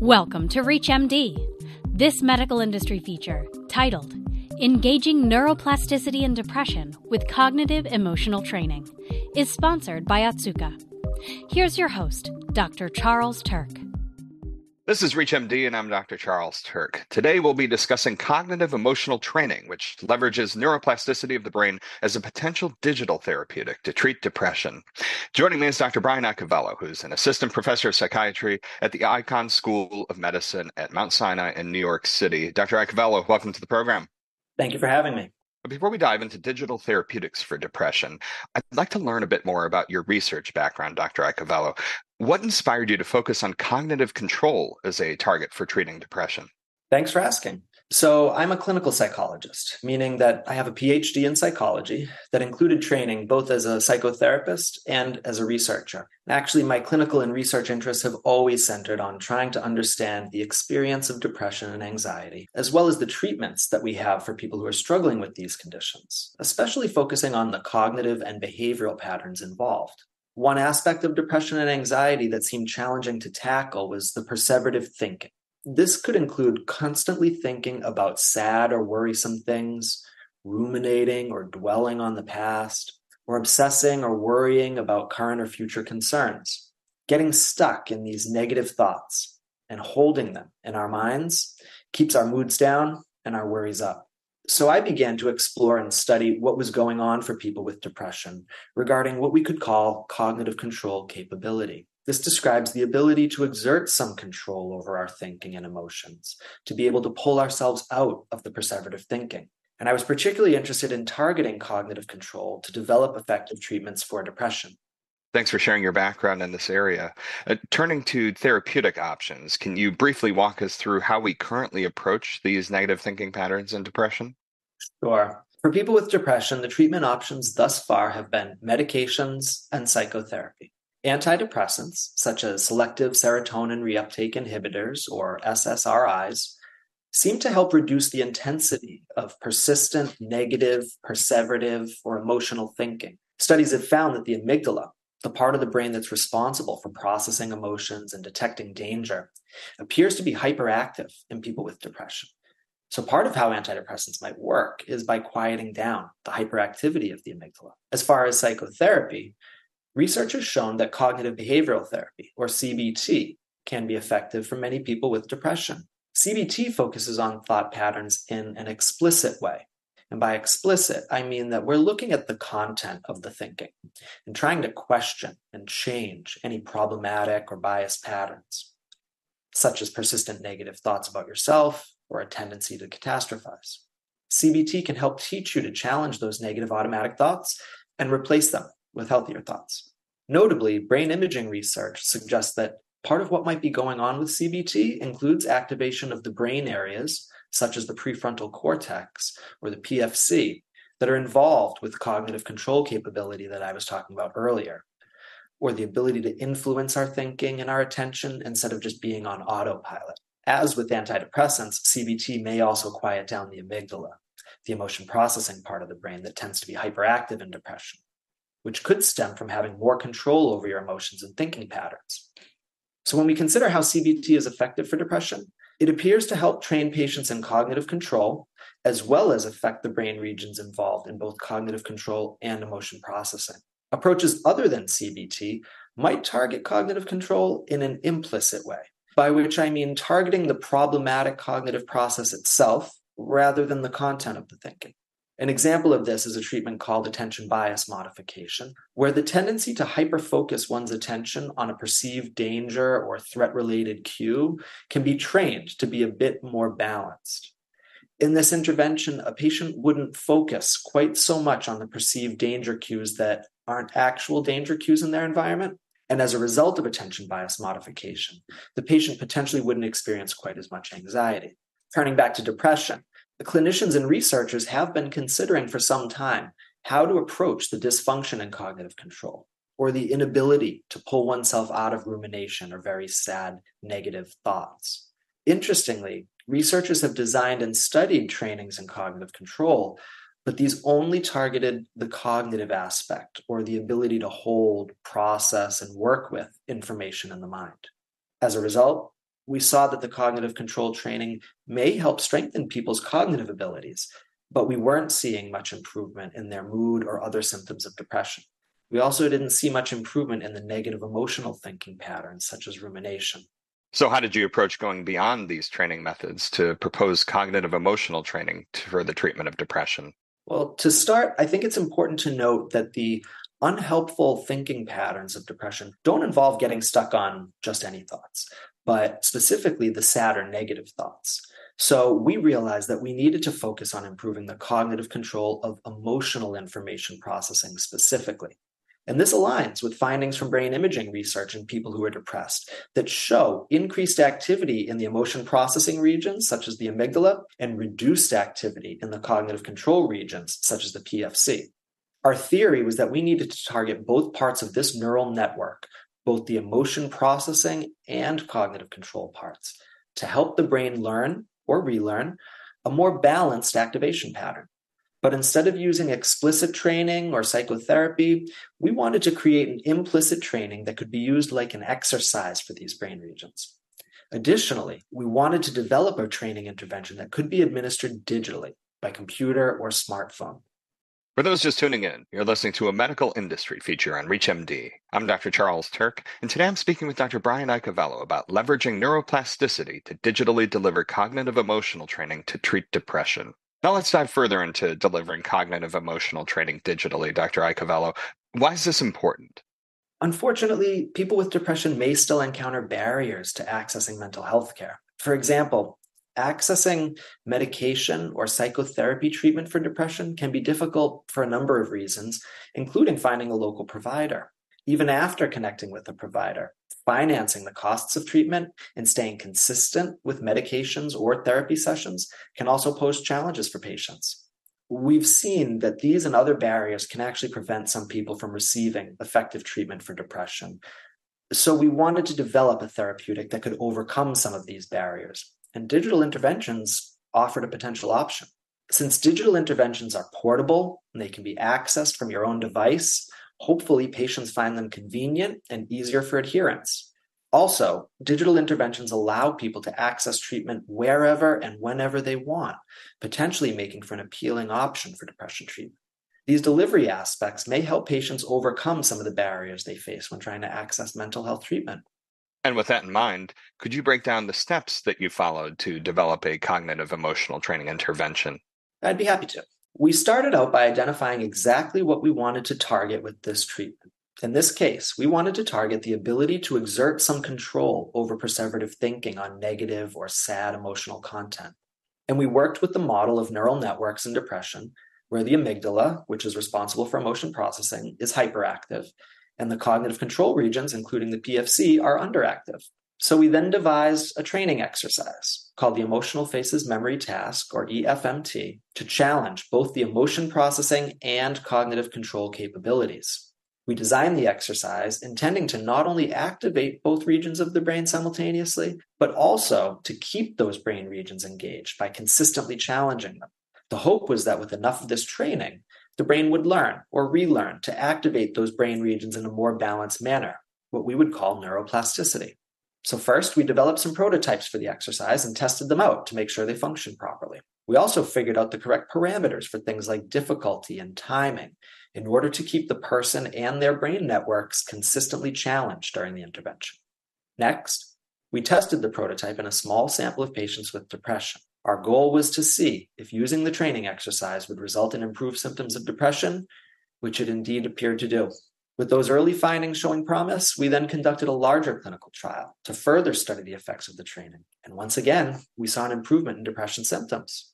Welcome to ReachMD. This medical industry feature, titled Engaging Neuroplasticity and Depression with Cognitive Emotional Training, is sponsored by Otsuka. Here's your host, Dr. Charles Turck. This is ReachMD, and I'm Dr. Charles Turck. Today, we'll be discussing cognitive emotional training, which leverages neuroplasticity of the brain as a potential digital therapeutic to treat depression. Joining me is Dr. Brian Iacoviello, who's an assistant professor of psychiatry at the Icahn School of Medicine at Mount Sinai in New York City. Dr. Iacoviello, welcome to the program. Thank you for having me. Before we dive into digital therapeutics for depression, I'd like to learn a bit more about your research background, Dr. Iacoviello. What inspired you to focus on cognitive control as a target for treating depression? Thanks for asking. So, I'm a clinical psychologist, meaning that I have a PhD in psychology that included training both as a psychotherapist and as a researcher. Actually, my clinical and research interests have always centered on trying to understand the experience of depression and anxiety, as well as the treatments that we have for people who are struggling with these conditions, especially focusing on the cognitive and behavioral patterns involved. One aspect of depression and anxiety that seemed challenging to tackle was the perseverative thinking. This could include constantly thinking about sad or worrisome things, ruminating or dwelling on the past, or obsessing or worrying about current or future concerns. Getting stuck in these negative thoughts and holding them in our minds keeps our moods down and our worries up. So I began to explore and study what was going on for people with depression regarding what we could call cognitive control capability. This describes the ability to exert some control over our thinking and emotions, to be able to pull ourselves out of the perseverative thinking. And I was particularly interested in targeting cognitive control to develop effective treatments for depression. Thanks for sharing your background in this area. Uh, turning to therapeutic options, can you briefly walk us through how we currently approach these negative thinking patterns in depression? Sure. For people with depression, the treatment options thus far have been medications and psychotherapy. Antidepressants, such as selective serotonin reuptake inhibitors or SSRIs, seem to help reduce the intensity of persistent negative, perseverative, or emotional thinking. Studies have found that the amygdala, the part of the brain that's responsible for processing emotions and detecting danger, appears to be hyperactive in people with depression. So, part of how antidepressants might work is by quieting down the hyperactivity of the amygdala. As far as psychotherapy, Research has shown that cognitive behavioral therapy, or CBT, can be effective for many people with depression. CBT focuses on thought patterns in an explicit way. And by explicit, I mean that we're looking at the content of the thinking and trying to question and change any problematic or biased patterns, such as persistent negative thoughts about yourself or a tendency to catastrophize. CBT can help teach you to challenge those negative automatic thoughts and replace them with healthier thoughts. Notably, brain imaging research suggests that part of what might be going on with CBT includes activation of the brain areas, such as the prefrontal cortex or the PFC, that are involved with cognitive control capability that I was talking about earlier, or the ability to influence our thinking and our attention instead of just being on autopilot. As with antidepressants, CBT may also quiet down the amygdala, the emotion processing part of the brain that tends to be hyperactive in depression which could stem from having more control over your emotions and thinking patterns. So, when we consider how CBT is effective for depression, it appears to help train patients in cognitive control, as well as affect the brain regions involved in both cognitive control and emotion processing. Approaches other than CBT might target cognitive control in an implicit way, by which I mean targeting the problematic cognitive process itself rather than the content of the thinking. An example of this is a treatment called attention bias modification, where the tendency to hyperfocus one's attention on a perceived danger or threat related cue can be trained to be a bit more balanced. In this intervention, a patient wouldn't focus quite so much on the perceived danger cues that aren't actual danger cues in their environment. And as a result of attention bias modification, the patient potentially wouldn't experience quite as much anxiety. Turning back to depression, the clinicians and researchers have been considering for some time how to approach the dysfunction in cognitive control or the inability to pull oneself out of rumination or very sad negative thoughts. Interestingly, researchers have designed and studied trainings in cognitive control, but these only targeted the cognitive aspect or the ability to hold, process, and work with information in the mind. As a result, We saw that the cognitive control training may help strengthen people's cognitive abilities, but we weren't seeing much improvement in their mood or other symptoms of depression. We also didn't see much improvement in the negative emotional thinking patterns, such as rumination. So, how did you approach going beyond these training methods to propose cognitive emotional training for the treatment of depression? Well, to start, I think it's important to note that the unhelpful thinking patterns of depression don't involve getting stuck on just any thoughts, but specifically the sad or negative thoughts. So we realized that we needed to focus on improving the cognitive control of emotional information processing specifically. And this aligns with findings from brain imaging research in people who are depressed that show increased activity in the emotion processing regions, such as the amygdala, and reduced activity in the cognitive control regions, such as the PFC. Our theory was that we needed to target both parts of this neural network, both the emotion processing and cognitive control parts, to help the brain learn or relearn a more balanced activation pattern. But instead of using explicit training or psychotherapy, we wanted to create an implicit training that could be used like an exercise for these brain regions. Additionally, we wanted to develop a training intervention that could be administered digitally by computer or smartphone. For those just tuning in, you're listening to a medical industry feature on ReachMD. I'm Dr. Charles Turck, and today I'm speaking with Dr. Brian Iacoviello about leveraging neuroplasticity to digitally deliver cognitive emotional training to treat depression. Now let's dive further into delivering cognitive emotional training digitally, Dr. Iacoviello. Why is this important? Unfortunately, people with depression may still encounter barriers to accessing mental health care. For example, accessing medication or psychotherapy treatment for depression can be difficult for a number of reasons, including finding a local provider. Even after connecting with a provider, financing the costs of treatment and staying consistent with medications or therapy sessions can also pose challenges for patients. We've seen that these and other barriers can actually prevent some people from receiving effective treatment for depression. So, we wanted to develop a therapeutic that could overcome some of these barriers, and digital interventions offered a potential option. Since digital interventions are portable and they can be accessed from your own device, Hopefully, patients find them convenient and easier for adherence. Also, digital interventions allow people to access treatment wherever and whenever they want, potentially making for an appealing option for depression treatment. These delivery aspects may help patients overcome some of the barriers they face when trying to access mental health treatment. And with that in mind, could you break down the steps that you followed to develop a cognitive emotional training intervention? I'd be happy to. We started out by identifying exactly what we wanted to target with this treatment. In this case, we wanted to target the ability to exert some control over perseverative thinking on negative or sad emotional content. And we worked with the model of neural networks in depression, where the amygdala, which is responsible for emotion processing, is hyperactive, and the cognitive control regions, including the PFC, are underactive. So we then devised a training exercise called the Emotional Faces Memory Task, or EFMT, to challenge both the emotion processing and cognitive control capabilities. We designed the exercise intending to not only activate both regions of the brain simultaneously, but also to keep those brain regions engaged by consistently challenging them. The hope was that with enough of this training, the brain would learn or relearn to activate those brain regions in a more balanced manner, what we would call neuroplasticity. So, first, we developed some prototypes for the exercise and tested them out to make sure they function properly. We also figured out the correct parameters for things like difficulty and timing in order to keep the person and their brain networks consistently challenged during the intervention. Next, we tested the prototype in a small sample of patients with depression. Our goal was to see if using the training exercise would result in improved symptoms of depression, which it indeed appeared to do. With those early findings showing promise, we then conducted a larger clinical trial to further study the effects of the training. And once again, we saw an improvement in depression symptoms.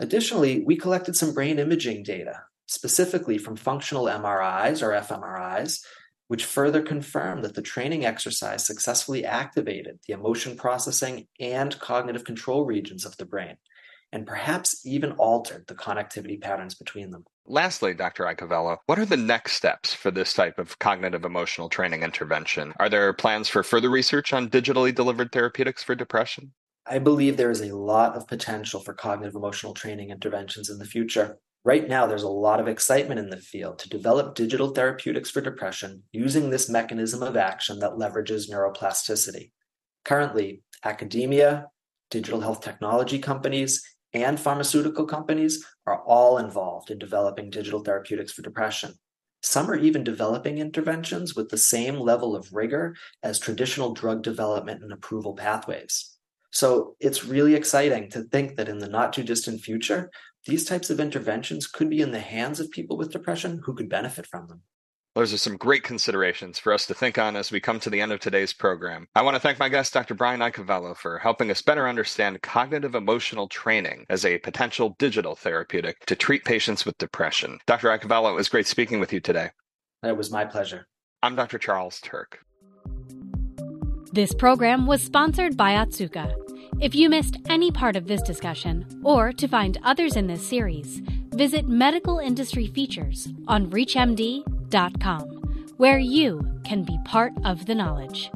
Additionally, we collected some brain imaging data, specifically from functional MRIs or fMRIs, which further confirmed that the training exercise successfully activated the emotion processing and cognitive control regions of the brain, and perhaps even altered the connectivity patterns between them. Lastly, Dr. Iacoviello, what are the next steps for this type of cognitive emotional training intervention? Are there plans for further research on digitally delivered therapeutics for depression? I believe there is a lot of potential for cognitive emotional training interventions in the future. Right now, there's a lot of excitement in the field to develop digital therapeutics for depression using this mechanism of action that leverages neuroplasticity. Currently, academia, digital health technology companies, and pharmaceutical companies are all involved in developing digital therapeutics for depression. Some are even developing interventions with the same level of rigor as traditional drug development and approval pathways. So it's really exciting to think that in the not too distant future, these types of interventions could be in the hands of people with depression who could benefit from them. Those are some great considerations for us to think on as we come to the end of today's program. I want to thank my guest, Dr. Brian Iacoviello, for helping us better understand cognitive emotional training as a potential digital therapeutic to treat patients with depression. Dr. Iacoviello, it was great speaking with you today. It was my pleasure. I'm Dr. Charles Turck. This program was sponsored by Otsuka. If you missed any part of this discussion, or to find others in this series, visit Medical Industry Features on ReachMD.com, where you can be part of the knowledge.